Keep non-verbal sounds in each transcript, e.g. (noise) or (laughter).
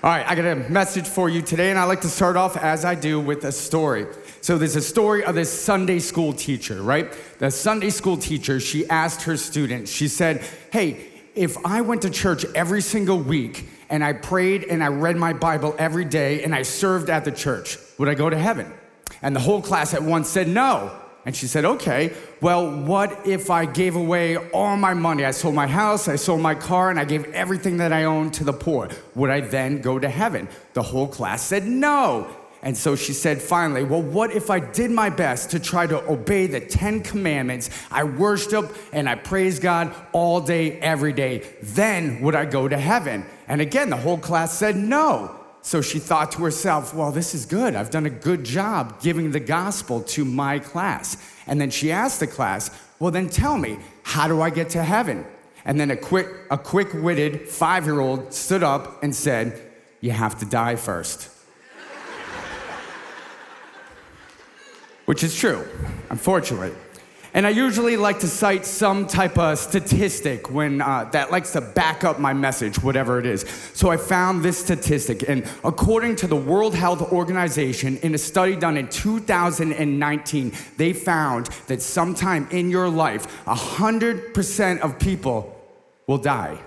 All right, I got a message for you today, and I like to start off as I do with a story. So, there's a story of this Sunday school teacher, right? The Sunday school teacher, she asked her students, she said, Hey, if I went to church every single week and I prayed and I read my Bible every day and I served at the church, would I go to heaven? And the whole class at once said no. And she said, Okay, well, what if I gave away all my money? I sold my house, I sold my car, and I gave everything that I owned to the poor. Would I then go to heaven? The whole class said no. And so she said finally, Well, what if I did my best to try to obey the Ten Commandments? I worship and I praise God all day, every day. Then would I go to heaven? And again, the whole class said no. So she thought to herself, well, this is good. I've done a good job giving the gospel to my class. And then she asked the class, well, then tell me, how do I get to heaven? And then a quick, a quick-witted five-year-old stood up and said, you have to die first. (laughs) Which is true, unfortunately. And I usually like to cite some type of statistic when uh, that likes to back up my message, whatever it is. So I found this statistic, and according to the World Health Organization, in a study done in 2019, they found that sometime in your life, 100% of people will die.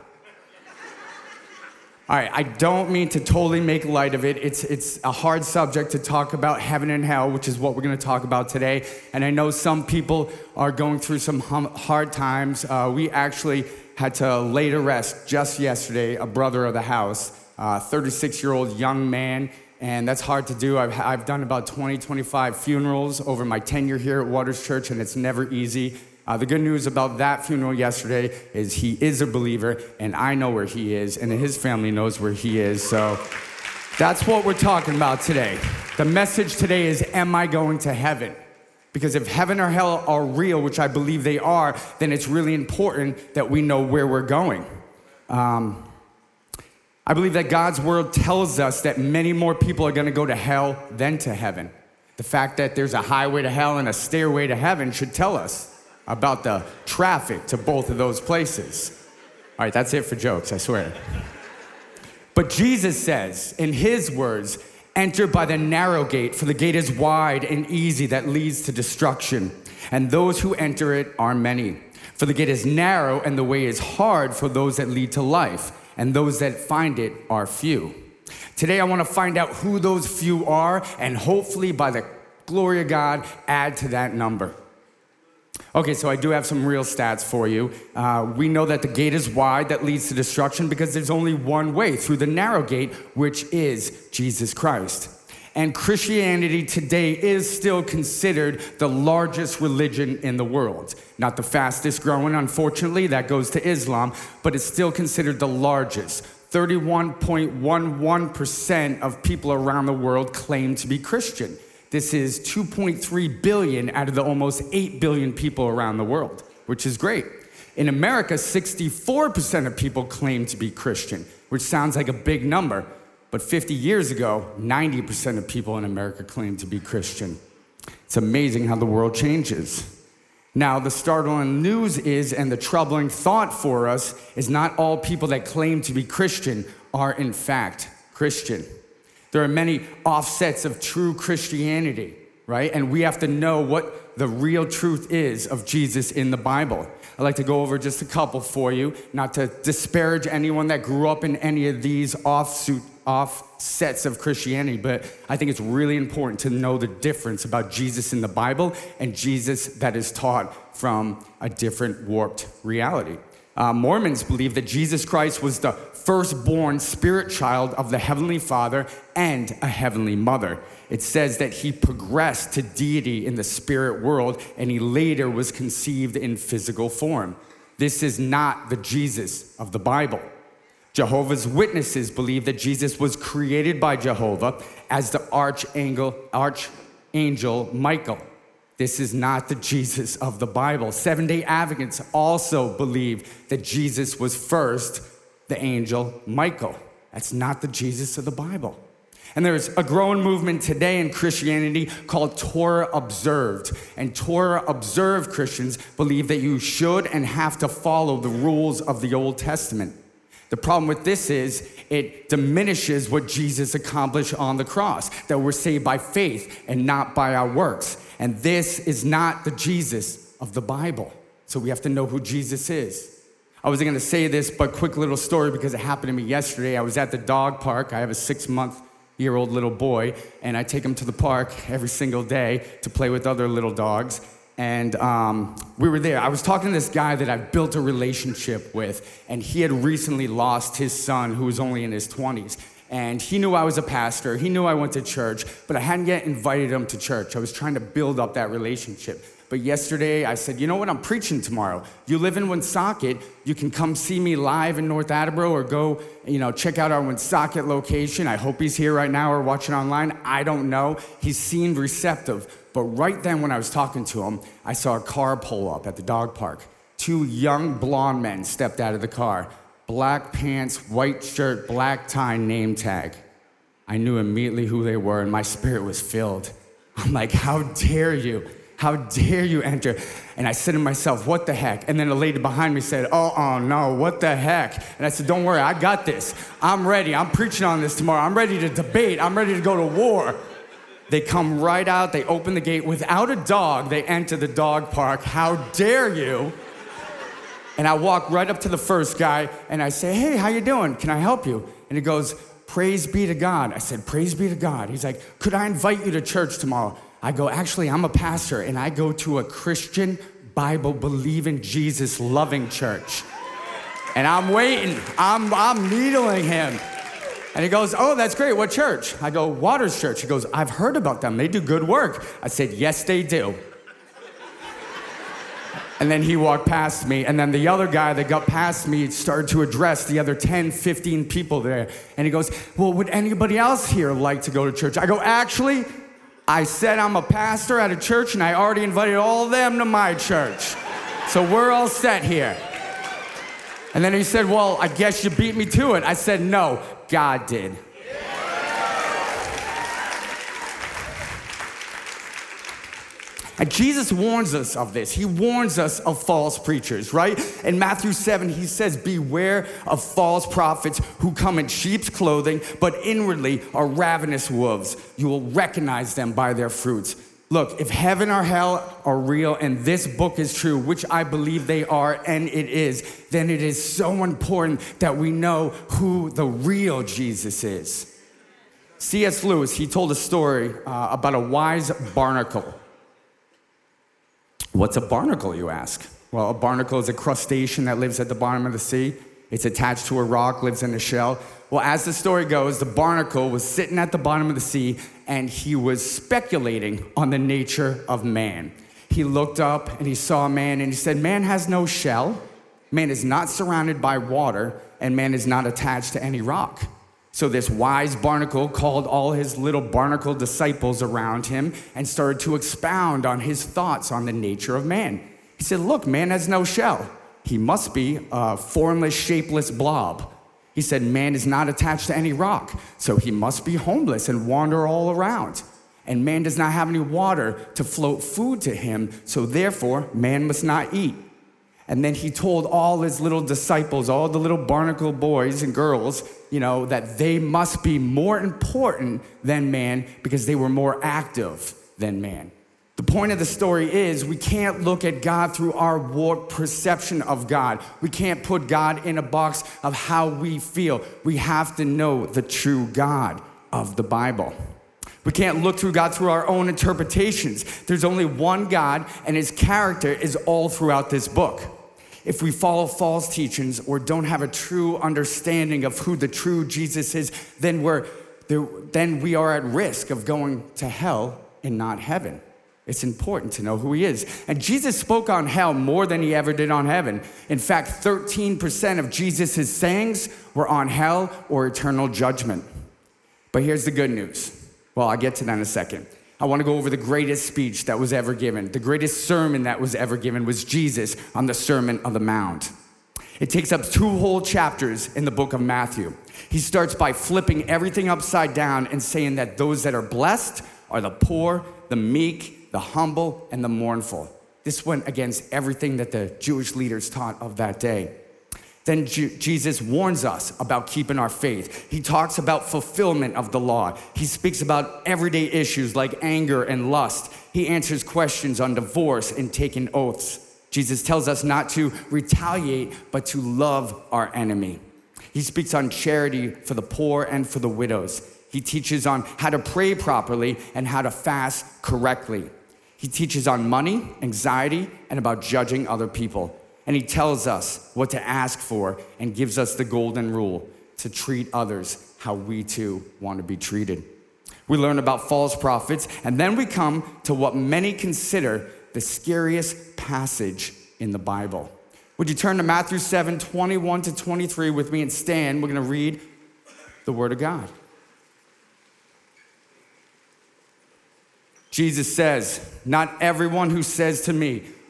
All right, I don't mean to totally make light of it. It's, it's a hard subject to talk about heaven and hell, which is what we're going to talk about today. And I know some people are going through some hum- hard times. Uh, we actually had to lay to rest just yesterday a brother of the house, 36 year old young man. And that's hard to do. I've, I've done about 20, 25 funerals over my tenure here at Waters Church, and it's never easy. Uh, the good news about that funeral yesterday is he is a believer, and I know where he is, and his family knows where he is. So that's what we're talking about today. The message today is Am I going to heaven? Because if heaven or hell are real, which I believe they are, then it's really important that we know where we're going. Um, I believe that God's word tells us that many more people are going to go to hell than to heaven. The fact that there's a highway to hell and a stairway to heaven should tell us about the traffic to both of those places. All right, that's it for jokes, I swear. But Jesus says, in his words, enter by the narrow gate, for the gate is wide and easy that leads to destruction, and those who enter it are many. For the gate is narrow and the way is hard for those that lead to life, and those that find it are few. Today, I want to find out who those few are, and hopefully, by the glory of God, add to that number. Okay, so I do have some real stats for you. Uh, we know that the gate is wide that leads to destruction because there's only one way through the narrow gate, which is Jesus Christ. And Christianity today is still considered the largest religion in the world. Not the fastest growing, unfortunately, that goes to Islam, but it's still considered the largest. 31.11% of people around the world claim to be Christian. This is 2.3 billion out of the almost 8 billion people around the world, which is great. In America, 64% of people claim to be Christian, which sounds like a big number, but 50 years ago, 90% of people in America claimed to be Christian. It's amazing how the world changes. Now, the startling news is, and the troubling thought for us, is not all people that claim to be Christian are in fact Christian. There are many offsets of true Christianity, right? And we have to know what the real truth is of Jesus in the Bible. I'd like to go over just a couple for you, not to disparage anyone that grew up in any of these offsuit, offsets of Christianity, but I think it's really important to know the difference about Jesus in the Bible and Jesus that is taught from a different warped reality. Uh, Mormons believe that Jesus Christ was the firstborn spirit child of the Heavenly Father and a Heavenly Mother. It says that he progressed to deity in the spirit world and he later was conceived in physical form. This is not the Jesus of the Bible. Jehovah's Witnesses believe that Jesus was created by Jehovah as the archangel, archangel Michael. This is not the Jesus of the Bible. Seven day Adventists also believe that Jesus was first the angel Michael. That's not the Jesus of the Bible. And there's a growing movement today in Christianity called Torah Observed. And Torah Observed Christians believe that you should and have to follow the rules of the Old Testament. The problem with this is it diminishes what Jesus accomplished on the cross, that we're saved by faith and not by our works. And this is not the Jesus of the Bible. So we have to know who Jesus is. I wasn't gonna say this, but quick little story because it happened to me yesterday. I was at the dog park. I have a six month year old little boy, and I take him to the park every single day to play with other little dogs and um, we were there. I was talking to this guy that I've built a relationship with, and he had recently lost his son, who was only in his 20s. And he knew I was a pastor, he knew I went to church, but I hadn't yet invited him to church. I was trying to build up that relationship. But yesterday I said, you know what, I'm preaching tomorrow. You live in Woonsocket, you can come see me live in North Attleboro or go, you know, check out our Woonsocket location. I hope he's here right now or watching online. I don't know. He seemed receptive. But right then when I was talking to him, I saw a car pull up at the dog park. Two young blonde men stepped out of the car. Black pants, white shirt, black tie, name tag. I knew immediately who they were and my spirit was filled. I'm like, how dare you? How dare you enter? And I said to myself, What the heck? And then a lady behind me said, Oh, oh no, what the heck? And I said, Don't worry, I got this. I'm ready. I'm preaching on this tomorrow. I'm ready to debate. I'm ready to go to war. They come right out, they open the gate without a dog, they enter the dog park. How dare you? And I walk right up to the first guy and I say, Hey, how you doing? Can I help you? And he goes, Praise be to God. I said, Praise be to God. He's like, Could I invite you to church tomorrow? I go, actually, I'm a pastor and I go to a Christian, Bible believing, Jesus loving church. And I'm waiting, I'm, I'm needling him. And he goes, Oh, that's great. What church? I go, Waters Church. He goes, I've heard about them. They do good work. I said, Yes, they do. And then he walked past me. And then the other guy that got past me started to address the other 10, 15 people there. And he goes, Well, would anybody else here like to go to church? I go, Actually, I said I'm a pastor at a church and I already invited all of them to my church. So we're all set here. And then he said, Well, I guess you beat me to it. I said, No, God did. And Jesus warns us of this. He warns us of false preachers, right? In Matthew 7, he says, Beware of false prophets who come in sheep's clothing, but inwardly are ravenous wolves. You will recognize them by their fruits. Look, if heaven or hell are real and this book is true, which I believe they are, and it is, then it is so important that we know who the real Jesus is. C.S. Lewis, he told a story uh, about a wise barnacle. What's a barnacle, you ask? Well, a barnacle is a crustacean that lives at the bottom of the sea. It's attached to a rock, lives in a shell. Well, as the story goes, the barnacle was sitting at the bottom of the sea and he was speculating on the nature of man. He looked up and he saw a man and he said, Man has no shell, man is not surrounded by water, and man is not attached to any rock. So, this wise barnacle called all his little barnacle disciples around him and started to expound on his thoughts on the nature of man. He said, Look, man has no shell. He must be a formless, shapeless blob. He said, Man is not attached to any rock, so he must be homeless and wander all around. And man does not have any water to float food to him, so therefore, man must not eat. And then he told all his little disciples, all the little barnacle boys and girls, you know, that they must be more important than man because they were more active than man. The point of the story is we can't look at God through our warped perception of God. We can't put God in a box of how we feel. We have to know the true God of the Bible. We can't look through God through our own interpretations. There's only one God, and his character is all throughout this book. If we follow false teachings or don't have a true understanding of who the true Jesus is, then, we're, then we are at risk of going to hell and not heaven. It's important to know who he is. And Jesus spoke on hell more than he ever did on heaven. In fact, 13% of Jesus' sayings were on hell or eternal judgment. But here's the good news well, I'll get to that in a second. I want to go over the greatest speech that was ever given. The greatest sermon that was ever given was Jesus on the Sermon on the Mount. It takes up two whole chapters in the book of Matthew. He starts by flipping everything upside down and saying that those that are blessed are the poor, the meek, the humble, and the mournful. This went against everything that the Jewish leaders taught of that day. Then Jesus warns us about keeping our faith. He talks about fulfillment of the law. He speaks about everyday issues like anger and lust. He answers questions on divorce and taking oaths. Jesus tells us not to retaliate, but to love our enemy. He speaks on charity for the poor and for the widows. He teaches on how to pray properly and how to fast correctly. He teaches on money, anxiety, and about judging other people. And he tells us what to ask for and gives us the golden rule to treat others how we too want to be treated. We learn about false prophets, and then we come to what many consider the scariest passage in the Bible. Would you turn to Matthew 7 21 to 23 with me and stand? We're going to read the Word of God. Jesus says, Not everyone who says to me,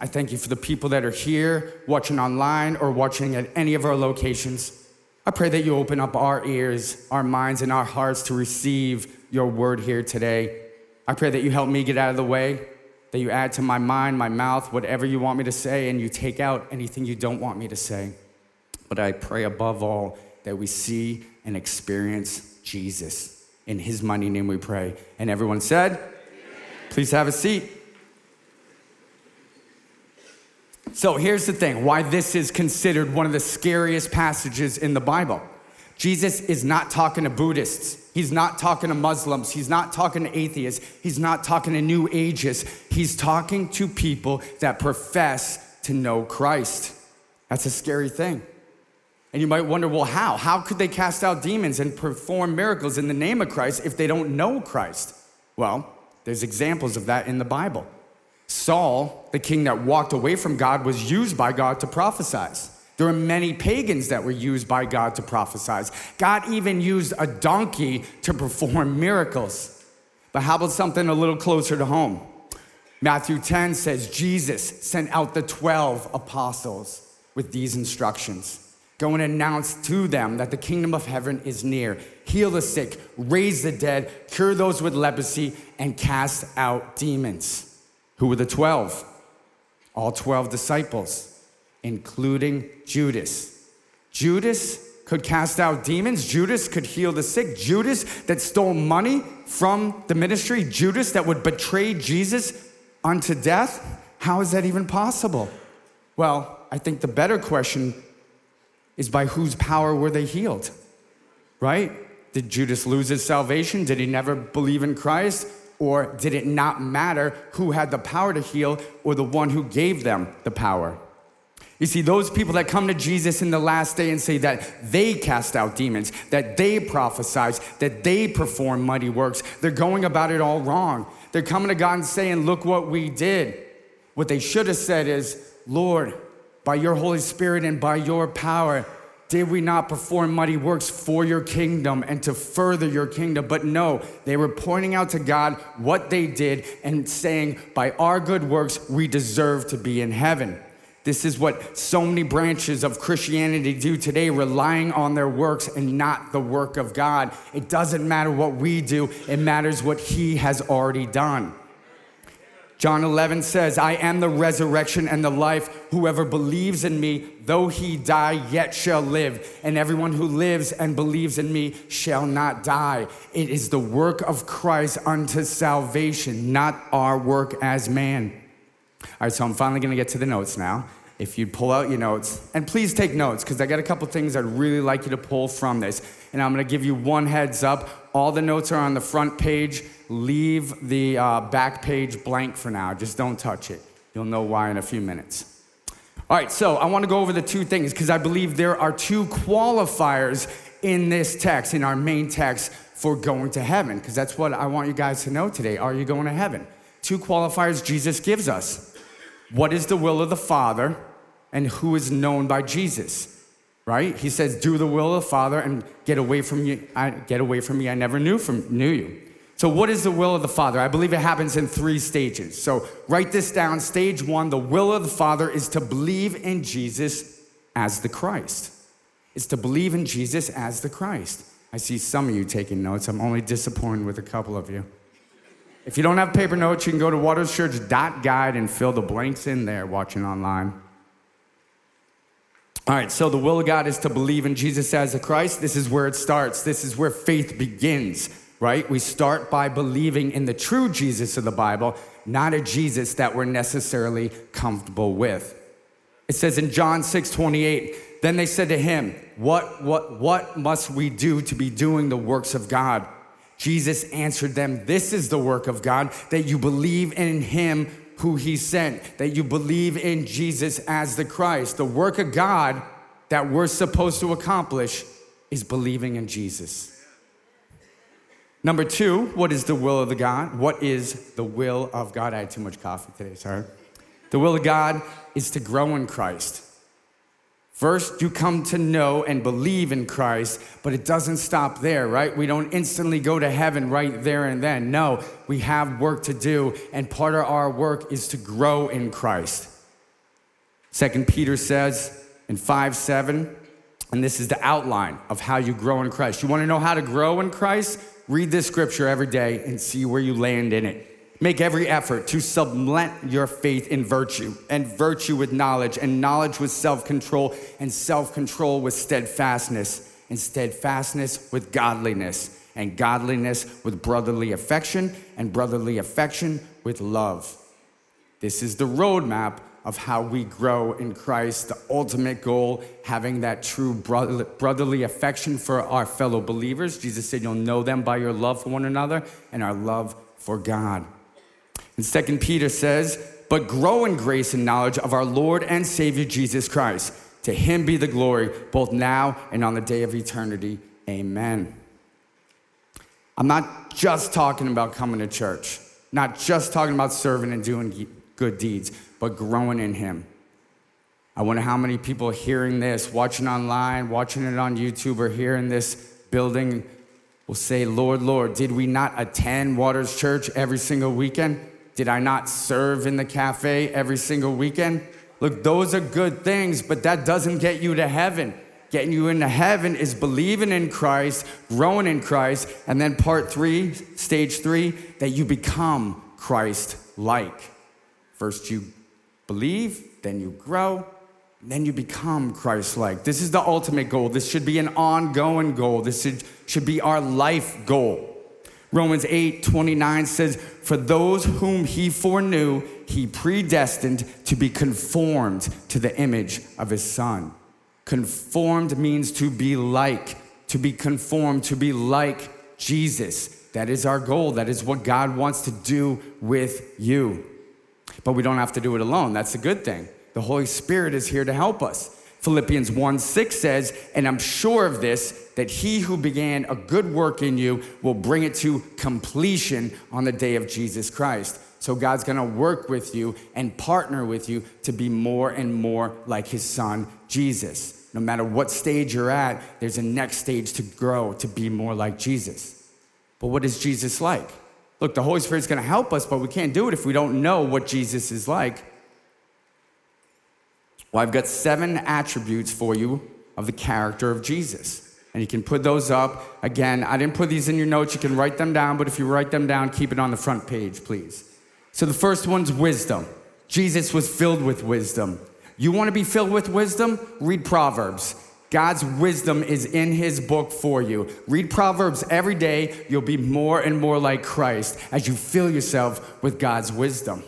I thank you for the people that are here, watching online, or watching at any of our locations. I pray that you open up our ears, our minds, and our hearts to receive your word here today. I pray that you help me get out of the way, that you add to my mind, my mouth, whatever you want me to say, and you take out anything you don't want me to say. But I pray above all that we see and experience Jesus. In his mighty name we pray. And everyone said, Please have a seat. So here's the thing why this is considered one of the scariest passages in the Bible. Jesus is not talking to Buddhists. He's not talking to Muslims. He's not talking to atheists. He's not talking to New Ages. He's talking to people that profess to know Christ. That's a scary thing. And you might wonder, well, how? How could they cast out demons and perform miracles in the name of Christ if they don't know Christ? Well, there's examples of that in the Bible. Saul, the king that walked away from God, was used by God to prophesy. There are many pagans that were used by God to prophesy. God even used a donkey to perform miracles. But how about something a little closer to home? Matthew 10 says Jesus sent out the 12 apostles with these instructions Go and announce to them that the kingdom of heaven is near. Heal the sick, raise the dead, cure those with leprosy, and cast out demons. Who were the 12? All 12 disciples, including Judas. Judas could cast out demons. Judas could heal the sick. Judas that stole money from the ministry. Judas that would betray Jesus unto death. How is that even possible? Well, I think the better question is by whose power were they healed? Right? Did Judas lose his salvation? Did he never believe in Christ? Or did it not matter who had the power to heal or the one who gave them the power? You see, those people that come to Jesus in the last day and say that they cast out demons, that they prophesize, that they perform mighty works, they're going about it all wrong. They're coming to God and saying, Look what we did. What they should have said is, Lord, by your Holy Spirit and by your power, did we not perform mighty works for your kingdom and to further your kingdom? But no, they were pointing out to God what they did and saying, by our good works, we deserve to be in heaven. This is what so many branches of Christianity do today, relying on their works and not the work of God. It doesn't matter what we do, it matters what He has already done. John 11 says, I am the resurrection and the life. Whoever believes in me, though he die, yet shall live. And everyone who lives and believes in me shall not die. It is the work of Christ unto salvation, not our work as man. All right, so I'm finally gonna get to the notes now. If you'd pull out your notes, and please take notes, because I got a couple things I'd really like you to pull from this. And I'm gonna give you one heads up. All the notes are on the front page leave the uh, back page blank for now. Just don't touch it. You'll know why in a few minutes. All right, so I want to go over the two things because I believe there are two qualifiers in this text, in our main text, for going to heaven, because that's what I want you guys to know today. Are you going to heaven? Two qualifiers Jesus gives us. What is the will of the Father, and who is known by Jesus? Right? He says, "Do the will of the Father and get away from you. I, get away from me. I never knew from knew you." So, what is the will of the Father? I believe it happens in three stages. So, write this down. Stage one: the will of the Father is to believe in Jesus as the Christ. It's to believe in Jesus as the Christ. I see some of you taking notes. I'm only disappointed with a couple of you. If you don't have paper notes, you can go to waterschurch.guide and fill the blanks in there watching online. All right, so the will of God is to believe in Jesus as the Christ. This is where it starts. This is where faith begins, right? We start by believing in the true Jesus of the Bible, not a Jesus that we're necessarily comfortable with. It says in John 6 28, then they said to him, What, what, what must we do to be doing the works of God? Jesus answered them, This is the work of God, that you believe in him who he sent, that you believe in Jesus as the Christ. The work of God that we're supposed to accomplish is believing in Jesus. Number two, what is the will of the God? What is the will of God? I had too much coffee today, sorry. The will of God is to grow in Christ. First, you come to know and believe in Christ, but it doesn't stop there, right? We don't instantly go to heaven right there and then. No, we have work to do, and part of our work is to grow in Christ. Second Peter says in 5 7, and this is the outline of how you grow in Christ. You want to know how to grow in Christ? Read this scripture every day and see where you land in it. Make every effort to sublet your faith in virtue, and virtue with knowledge, and knowledge with self control, and self control with steadfastness, and steadfastness with godliness, and godliness with brotherly affection, and brotherly affection with love. This is the roadmap of how we grow in Christ, the ultimate goal, having that true brotherly affection for our fellow believers. Jesus said, You'll know them by your love for one another and our love for God. And Second Peter says, But grow in grace and knowledge of our Lord and Savior Jesus Christ. To him be the glory, both now and on the day of eternity. Amen. I'm not just talking about coming to church, not just talking about serving and doing good deeds, but growing in him. I wonder how many people hearing this, watching online, watching it on YouTube, or hearing this building will say, Lord, Lord, did we not attend Waters Church every single weekend? Did I not serve in the cafe every single weekend? Look, those are good things, but that doesn't get you to heaven. Getting you into heaven is believing in Christ, growing in Christ, and then part three, stage three, that you become Christ like. First, you believe, then you grow, then you become Christ like. This is the ultimate goal. This should be an ongoing goal. This should, should be our life goal. Romans 8 29 says, For those whom he foreknew, he predestined to be conformed to the image of his son. Conformed means to be like, to be conformed, to be like Jesus. That is our goal. That is what God wants to do with you. But we don't have to do it alone. That's a good thing. The Holy Spirit is here to help us. Philippians 1 6 says, And I'm sure of this, that he who began a good work in you will bring it to completion on the day of Jesus Christ. So God's gonna work with you and partner with you to be more and more like his son, Jesus. No matter what stage you're at, there's a next stage to grow to be more like Jesus. But what is Jesus like? Look, the Holy Spirit's gonna help us, but we can't do it if we don't know what Jesus is like. Well, I've got seven attributes for you of the character of Jesus. And you can put those up. Again, I didn't put these in your notes. You can write them down, but if you write them down, keep it on the front page, please. So the first one's wisdom. Jesus was filled with wisdom. You want to be filled with wisdom? Read Proverbs. God's wisdom is in his book for you. Read Proverbs every day. You'll be more and more like Christ as you fill yourself with God's wisdom.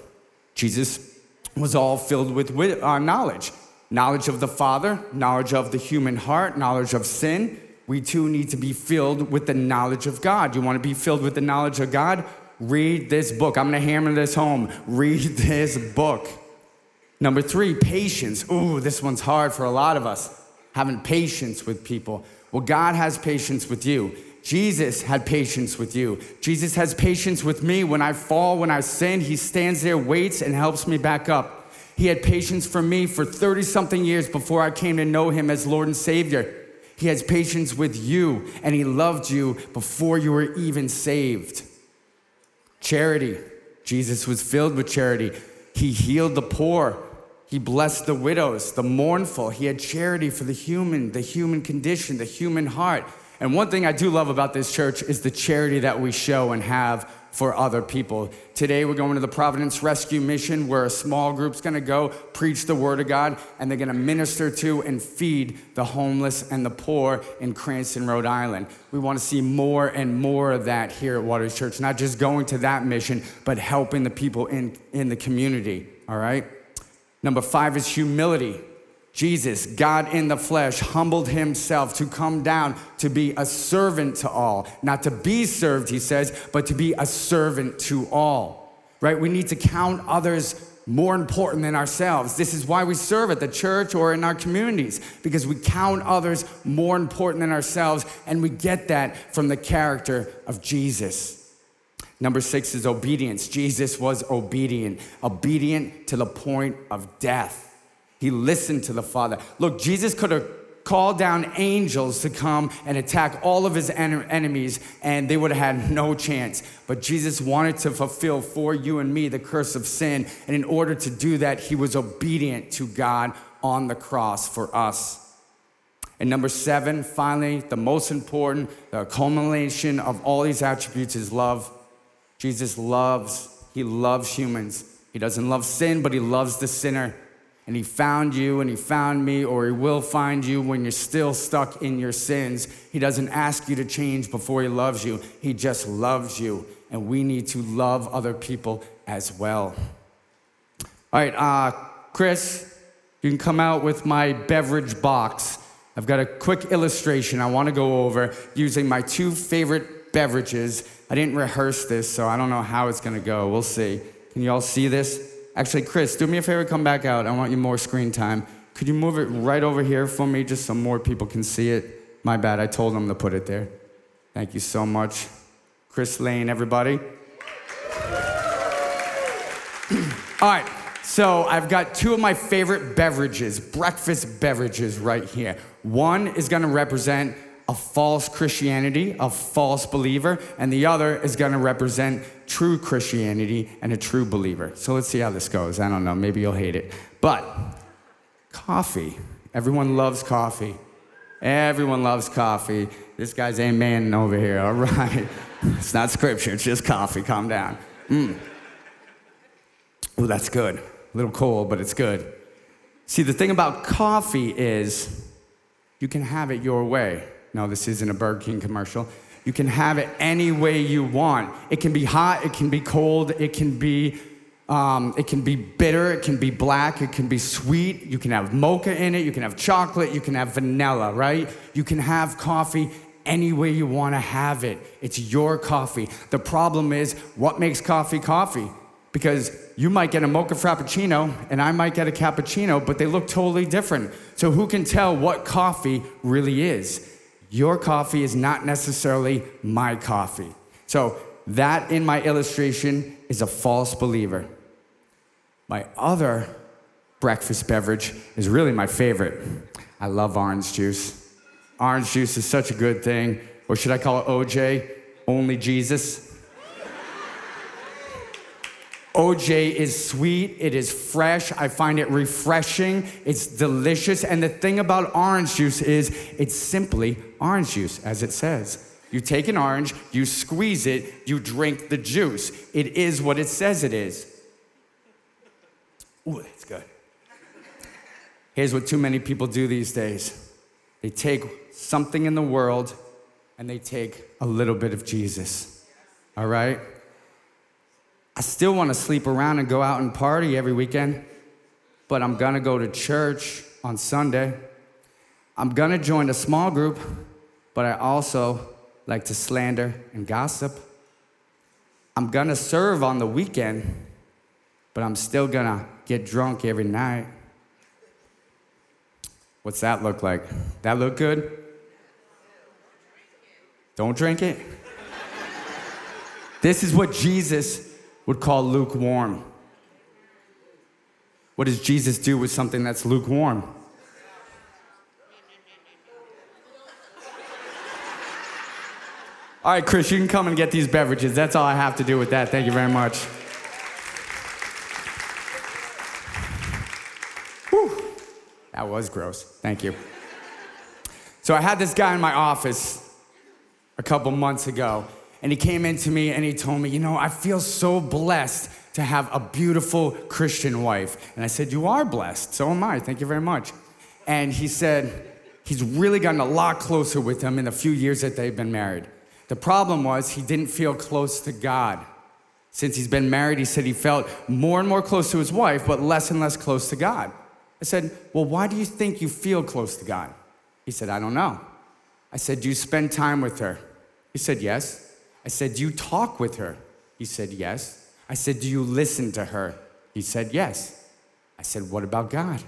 Jesus was all filled with uh, knowledge knowledge of the Father, knowledge of the human heart, knowledge of sin. We too need to be filled with the knowledge of God. You want to be filled with the knowledge of God? Read this book. I'm going to hammer this home. Read (laughs) this book. Number three, patience. Ooh, this one's hard for a lot of us. Having patience with people. Well, God has patience with you. Jesus had patience with you. Jesus has patience with me. When I fall, when I sin, He stands there, waits, and helps me back up. He had patience for me for 30 something years before I came to know him as Lord and Savior. He has patience with you, and he loved you before you were even saved. Charity. Jesus was filled with charity. He healed the poor. He blessed the widows, the mournful. He had charity for the human, the human condition, the human heart. And one thing I do love about this church is the charity that we show and have for other people. Today, we're going to the Providence Rescue Mission where a small group's gonna go preach the Word of God and they're gonna minister to and feed the homeless and the poor in Cranston, Rhode Island. We wanna see more and more of that here at Waters Church, not just going to that mission, but helping the people in, in the community, all right? Number five is humility. Jesus, God in the flesh, humbled himself to come down to be a servant to all. Not to be served, he says, but to be a servant to all. Right? We need to count others more important than ourselves. This is why we serve at the church or in our communities, because we count others more important than ourselves, and we get that from the character of Jesus. Number six is obedience. Jesus was obedient, obedient to the point of death. He listened to the Father. Look, Jesus could have called down angels to come and attack all of his en- enemies, and they would have had no chance. But Jesus wanted to fulfill for you and me the curse of sin. And in order to do that, he was obedient to God on the cross for us. And number seven, finally, the most important, the culmination of all these attributes is love. Jesus loves, he loves humans. He doesn't love sin, but he loves the sinner and he found you and he found me, or he will find you when you're still stuck in your sins. He doesn't ask you to change before he loves you, he just loves you. And we need to love other people as well. All right, uh, Chris, you can come out with my beverage box. I've got a quick illustration I want to go over using my two favorite beverages. I didn't rehearse this, so I don't know how it's going to go. We'll see. Can you all see this? Actually, Chris, do me a favor, come back out. I want you more screen time. Could you move it right over here for me just so more people can see it? My bad, I told them to put it there. Thank you so much. Chris Lane, everybody. (clears throat) All right, so I've got two of my favorite beverages, breakfast beverages right here. One is gonna represent a false Christianity, a false believer, and the other is going to represent true Christianity and a true believer. So let's see how this goes. I don't know, maybe you'll hate it. But coffee. Everyone loves coffee. Everyone loves coffee. This guy's amen over here, all right. (laughs) It's not scripture, it's just coffee. Calm down. Mm. Oh, that's good. A little cold, but it's good. See, the thing about coffee is you can have it your way. No, this isn't a Burger King commercial. You can have it any way you want. It can be hot, it can be cold, it can be um, it can be bitter, it can be black, it can be sweet. You can have mocha in it, you can have chocolate, you can have vanilla, right? You can have coffee any way you want to have it. It's your coffee. The problem is, what makes coffee coffee? Because you might get a mocha frappuccino and I might get a cappuccino, but they look totally different. So who can tell what coffee really is? Your coffee is not necessarily my coffee. So, that in my illustration is a false believer. My other breakfast beverage is really my favorite. I love orange juice. Orange juice is such a good thing. Or should I call it OJ? Only Jesus. OJ is sweet, it is fresh, I find it refreshing, it's delicious. And the thing about orange juice is it's simply orange juice, as it says. You take an orange, you squeeze it, you drink the juice. It is what it says it is. Ooh, that's good. Here's what too many people do these days they take something in the world and they take a little bit of Jesus. All right? I still want to sleep around and go out and party every weekend, but I'm going to go to church on Sunday. I'm going to join a small group, but I also like to slander and gossip. I'm going to serve on the weekend, but I'm still going to get drunk every night. What's that look like? That look good? Don't drink it. this is what Jesus would call lukewarm. What does Jesus do with something that's lukewarm? All right, Chris, you can come and get these beverages. That's all I have to do with that. Thank you very much. Whew. That was gross. Thank you. So I had this guy in my office a couple months ago, and he came into me and he told me, You know, I feel so blessed to have a beautiful Christian wife. And I said, You are blessed. So am I. Thank you very much. And he said, He's really gotten a lot closer with him in the few years that they've been married. The problem was he didn't feel close to God. Since he's been married, he said he felt more and more close to his wife, but less and less close to God. I said, Well, why do you think you feel close to God? He said, I don't know. I said, Do you spend time with her? He said, Yes. I said, Do you talk with her? He said, Yes. I said, Do you listen to her? He said, Yes. I said, What about God?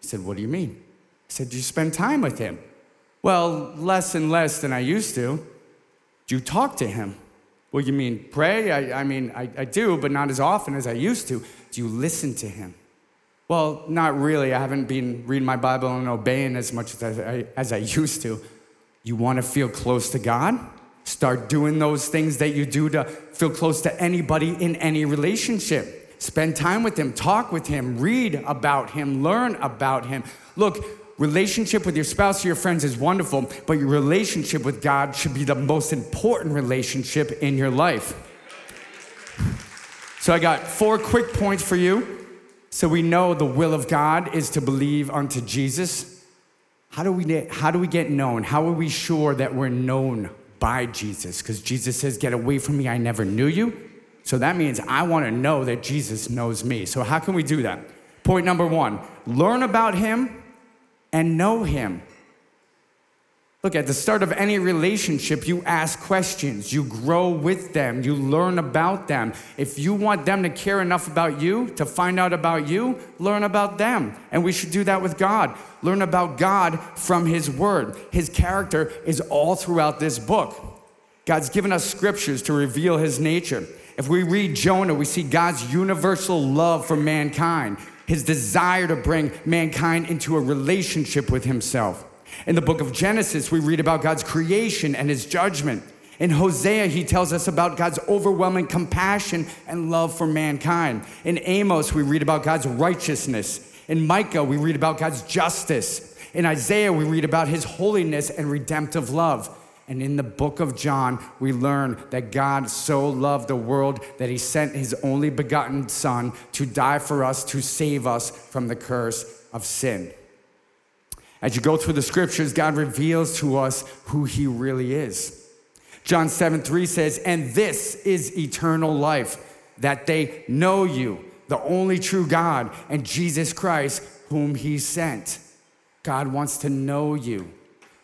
He said, What do you mean? I said, Do you spend time with him? Well, less and less than I used to. Do you talk to him? Well, you mean pray? I, I mean, I, I do, but not as often as I used to. Do you listen to him? Well, not really. I haven't been reading my Bible and obeying as much as I, as I used to. You want to feel close to God? Start doing those things that you do to feel close to anybody in any relationship. Spend time with Him, talk with Him, read about Him, learn about Him. Look, relationship with your spouse or your friends is wonderful, but your relationship with God should be the most important relationship in your life. So I got four quick points for you. So we know the will of God is to believe unto Jesus. How do we get, how do we get known? How are we sure that we're known by Jesus? Because Jesus says, Get away from me, I never knew you. So that means I want to know that Jesus knows me. So how can we do that? Point number one learn about him and know Him. Look, at the start of any relationship, you ask questions, you grow with them, you learn about them. If you want them to care enough about you, to find out about you, learn about them. And we should do that with God. Learn about God from His Word. His character is all throughout this book. God's given us scriptures to reveal His nature. If we read Jonah, we see God's universal love for mankind his desire to bring mankind into a relationship with himself. In the book of Genesis, we read about God's creation and his judgment. In Hosea, he tells us about God's overwhelming compassion and love for mankind. In Amos, we read about God's righteousness. In Micah, we read about God's justice. In Isaiah, we read about his holiness and redemptive love. And in the book of John, we learn that God so loved the world that he sent his only begotten Son to die for us, to save us from the curse of sin. As you go through the scriptures, God reveals to us who he really is. John 7 3 says, And this is eternal life, that they know you, the only true God, and Jesus Christ, whom he sent. God wants to know you.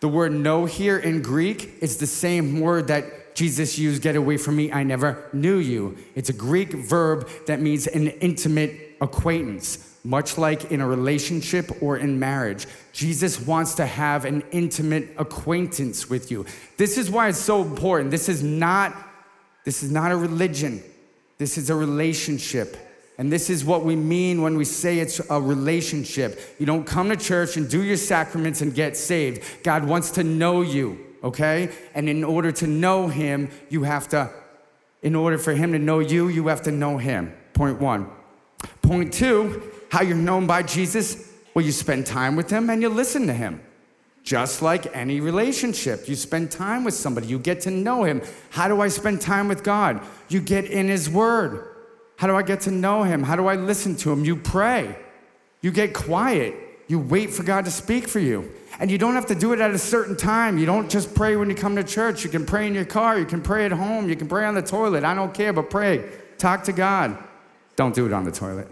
The word know here in Greek is the same word that Jesus used, get away from me, I never knew you. It's a Greek verb that means an intimate acquaintance, much like in a relationship or in marriage. Jesus wants to have an intimate acquaintance with you. This is why it's so important. This is not this is not a religion. This is a relationship. And this is what we mean when we say it's a relationship. You don't come to church and do your sacraments and get saved. God wants to know you, okay? And in order to know Him, you have to, in order for Him to know you, you have to know Him. Point one. Point two, how you're known by Jesus? Well, you spend time with Him and you listen to Him. Just like any relationship, you spend time with somebody, you get to know Him. How do I spend time with God? You get in His Word. How do I get to know him? How do I listen to him? You pray. You get quiet. You wait for God to speak for you. And you don't have to do it at a certain time. You don't just pray when you come to church. You can pray in your car. You can pray at home. You can pray on the toilet. I don't care, but pray. Talk to God. Don't do it on the toilet.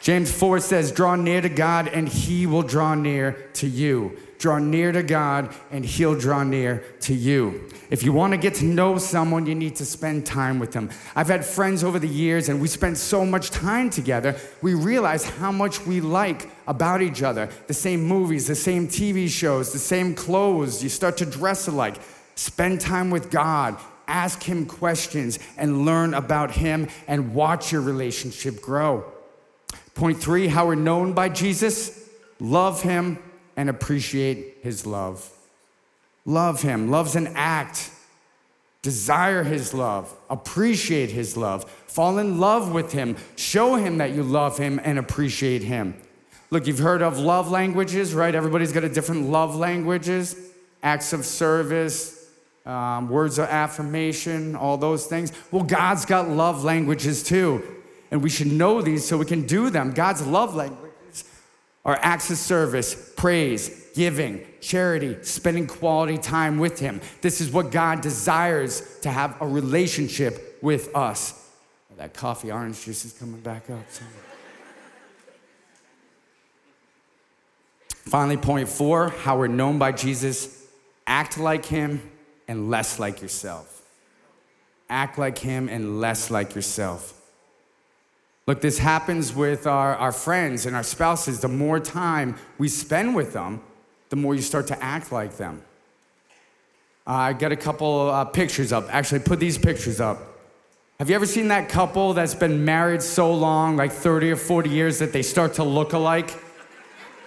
James 4 says, Draw near to God, and he will draw near to you. Draw near to God, and He'll draw near to you. If you want to get to know someone, you need to spend time with them. I've had friends over the years, and we spent so much time together, we realize how much we like about each other. The same movies, the same TV shows, the same clothes. You start to dress alike. Spend time with God. Ask Him questions and learn about Him and watch your relationship grow. Point three, how we're known by Jesus love him and appreciate his love. Love him. Love's an act. Desire his love. Appreciate his love. Fall in love with him. Show him that you love him and appreciate him. Look, you've heard of love languages, right? Everybody's got a different love languages acts of service, um, words of affirmation, all those things. Well, God's got love languages too. And we should know these so we can do them. God's love languages are acts of service, praise, giving, charity, spending quality time with Him. This is what God desires to have a relationship with us. Oh, that coffee orange juice is coming back up. Finally, point four how we're known by Jesus act like Him and less like yourself. Act like Him and less like yourself. Look, this happens with our, our friends and our spouses. The more time we spend with them, the more you start to act like them. Uh, I got a couple uh, pictures up. Actually, put these pictures up. Have you ever seen that couple that's been married so long, like 30 or 40 years, that they start to look alike?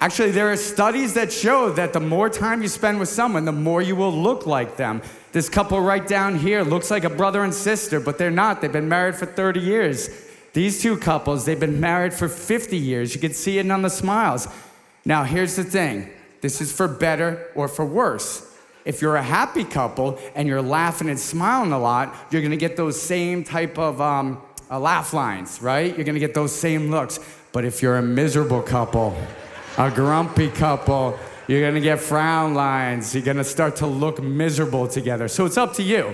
Actually, there are studies that show that the more time you spend with someone, the more you will look like them. This couple right down here looks like a brother and sister, but they're not. They've been married for 30 years. These two couples, they've been married for 50 years. You can see it on the smiles. Now, here's the thing this is for better or for worse. If you're a happy couple and you're laughing and smiling a lot, you're gonna get those same type of um, uh, laugh lines, right? You're gonna get those same looks. But if you're a miserable couple, a grumpy couple, you're gonna get frown lines. You're gonna start to look miserable together. So it's up to you.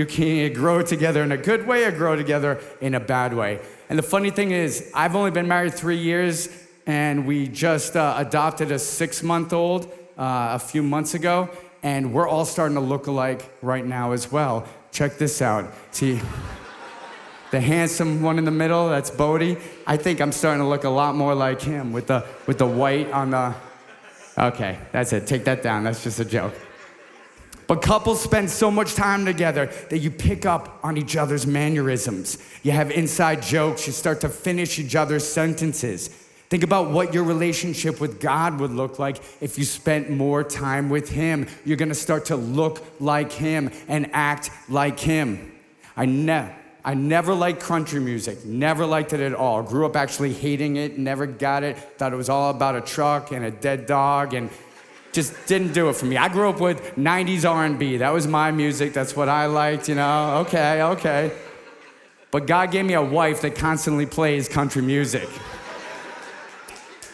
You can grow together in a good way or grow together in a bad way. And the funny thing is, I've only been married three years, and we just uh, adopted a six month old uh, a few months ago, and we're all starting to look alike right now as well. Check this out. See, the handsome one in the middle, that's Bodie. I think I'm starting to look a lot more like him with the, with the white on the. Okay, that's it. Take that down. That's just a joke. But couples spend so much time together that you pick up on each other's mannerisms. You have inside jokes. You start to finish each other's sentences. Think about what your relationship with God would look like if you spent more time with Him. You're gonna start to look like Him and act like Him. I, ne- I never liked country music, never liked it at all. Grew up actually hating it, never got it. Thought it was all about a truck and a dead dog and just didn't do it for me. I grew up with 90s R&B. That was my music. That's what I liked, you know. Okay, okay. But God gave me a wife that constantly plays country music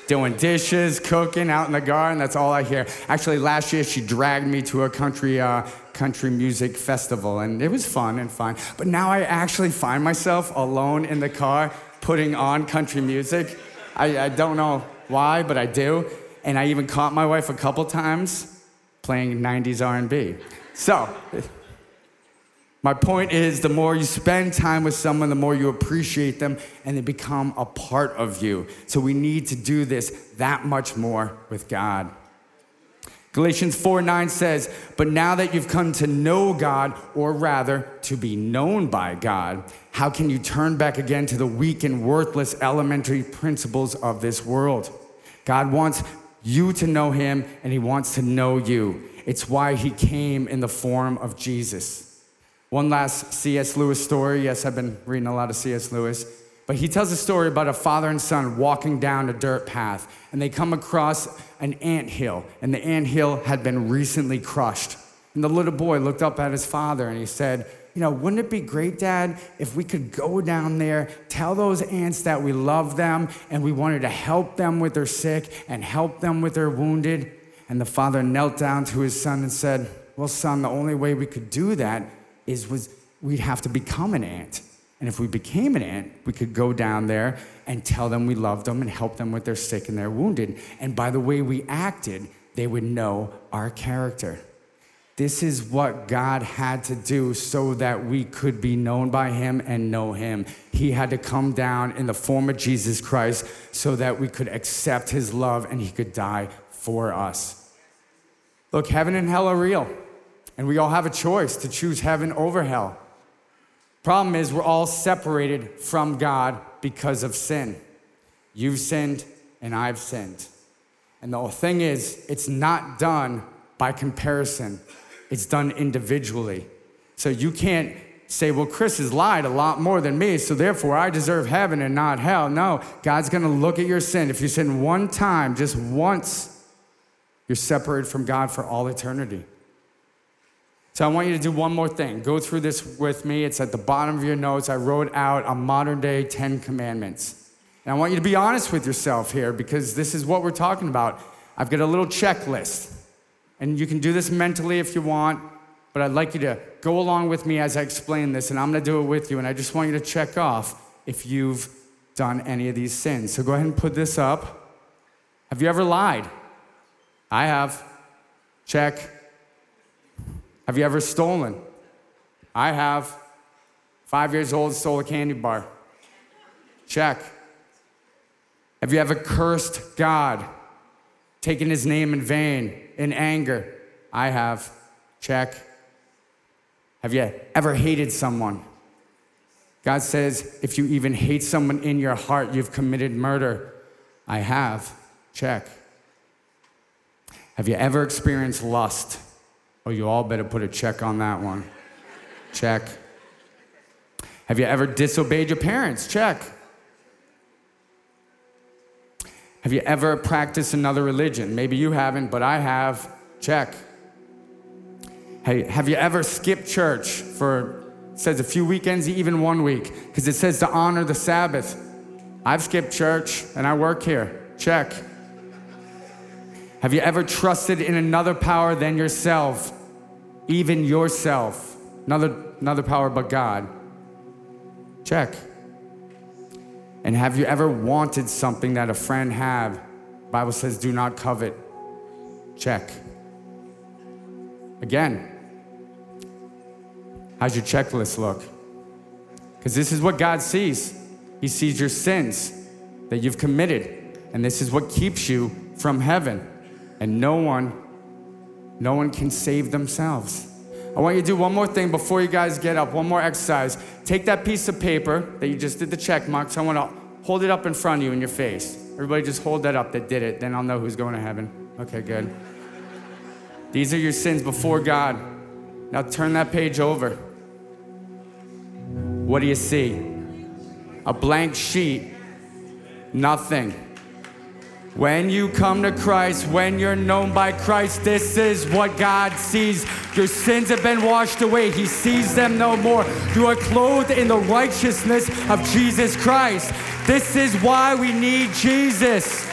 doing dishes, cooking out in the garden. That's all I hear. Actually, last year she dragged me to a country uh, country music festival, and it was fun and fun. But now I actually find myself alone in the car putting on country music. I, I don't know why, but I do. And I even caught my wife a couple times playing 90s R&B. So, my point is the more you spend time with someone, the more you appreciate them and they become a part of you. So we need to do this that much more with God. Galatians 4 9 says, But now that you've come to know God, or rather to be known by God, how can you turn back again to the weak and worthless elementary principles of this world? God wants you to know Him and He wants to know you. It's why He came in the form of Jesus. One last C.S. Lewis story. Yes, I've been reading a lot of C.S. Lewis. But he tells a story about a father and son walking down a dirt path, and they come across an ant hill, and the ant hill had been recently crushed. And the little boy looked up at his father and he said, You know, wouldn't it be great, Dad, if we could go down there, tell those ants that we love them and we wanted to help them with their sick and help them with their wounded? And the father knelt down to his son and said, Well, son, the only way we could do that is was we'd have to become an ant. And if we became an ant, we could go down there and tell them we loved them and help them with their sick and their wounded. And by the way we acted, they would know our character. This is what God had to do so that we could be known by Him and know Him. He had to come down in the form of Jesus Christ so that we could accept His love and He could die for us. Look, heaven and hell are real. And we all have a choice to choose heaven over hell. Problem is, we're all separated from God because of sin. You've sinned and I've sinned. And the thing is, it's not done by comparison, it's done individually. So you can't say, well, Chris has lied a lot more than me, so therefore I deserve heaven and not hell. No, God's gonna look at your sin. If you sin one time, just once, you're separated from God for all eternity. So I want you to do one more thing. Go through this with me. It's at the bottom of your notes. I wrote out a modern day 10 commandments. And I want you to be honest with yourself here because this is what we're talking about. I've got a little checklist. And you can do this mentally if you want, but I'd like you to go along with me as I explain this, and I'm gonna do it with you. And I just want you to check off if you've done any of these sins. So go ahead and put this up. Have you ever lied? I have. Check. Have you ever stolen? I have. Five years old, stole a candy bar. Check. Have you ever cursed God? Taken his name in vain, in anger? I have. Check. Have you ever hated someone? God says, if you even hate someone in your heart, you've committed murder. I have. Check. Have you ever experienced lust? Oh, you all better put a check on that one. Check. Have you ever disobeyed your parents? Check. Have you ever practiced another religion? Maybe you haven't, but I have. Check. Hey, have you ever skipped church for, says a few weekends, even one week? Because it says to honor the Sabbath. I've skipped church and I work here. Check. Have you ever trusted in another power than yourself? even yourself, another, another power but God. Check. And have you ever wanted something that a friend had? Bible says do not covet. Check. Again, how's your checklist look? Because this is what God sees. He sees your sins that you've committed, and this is what keeps you from heaven. And no one no one can save themselves. I want you to do one more thing before you guys get up, one more exercise. Take that piece of paper that you just did the check marks. I want to hold it up in front of you in your face. Everybody just hold that up that did it, then I'll know who's going to heaven. Okay, good. These are your sins before God. Now turn that page over. What do you see? A blank sheet. Nothing. When you come to Christ, when you're known by Christ, this is what God sees. Your sins have been washed away. He sees them no more. You are clothed in the righteousness of Jesus Christ. This is why we need Jesus.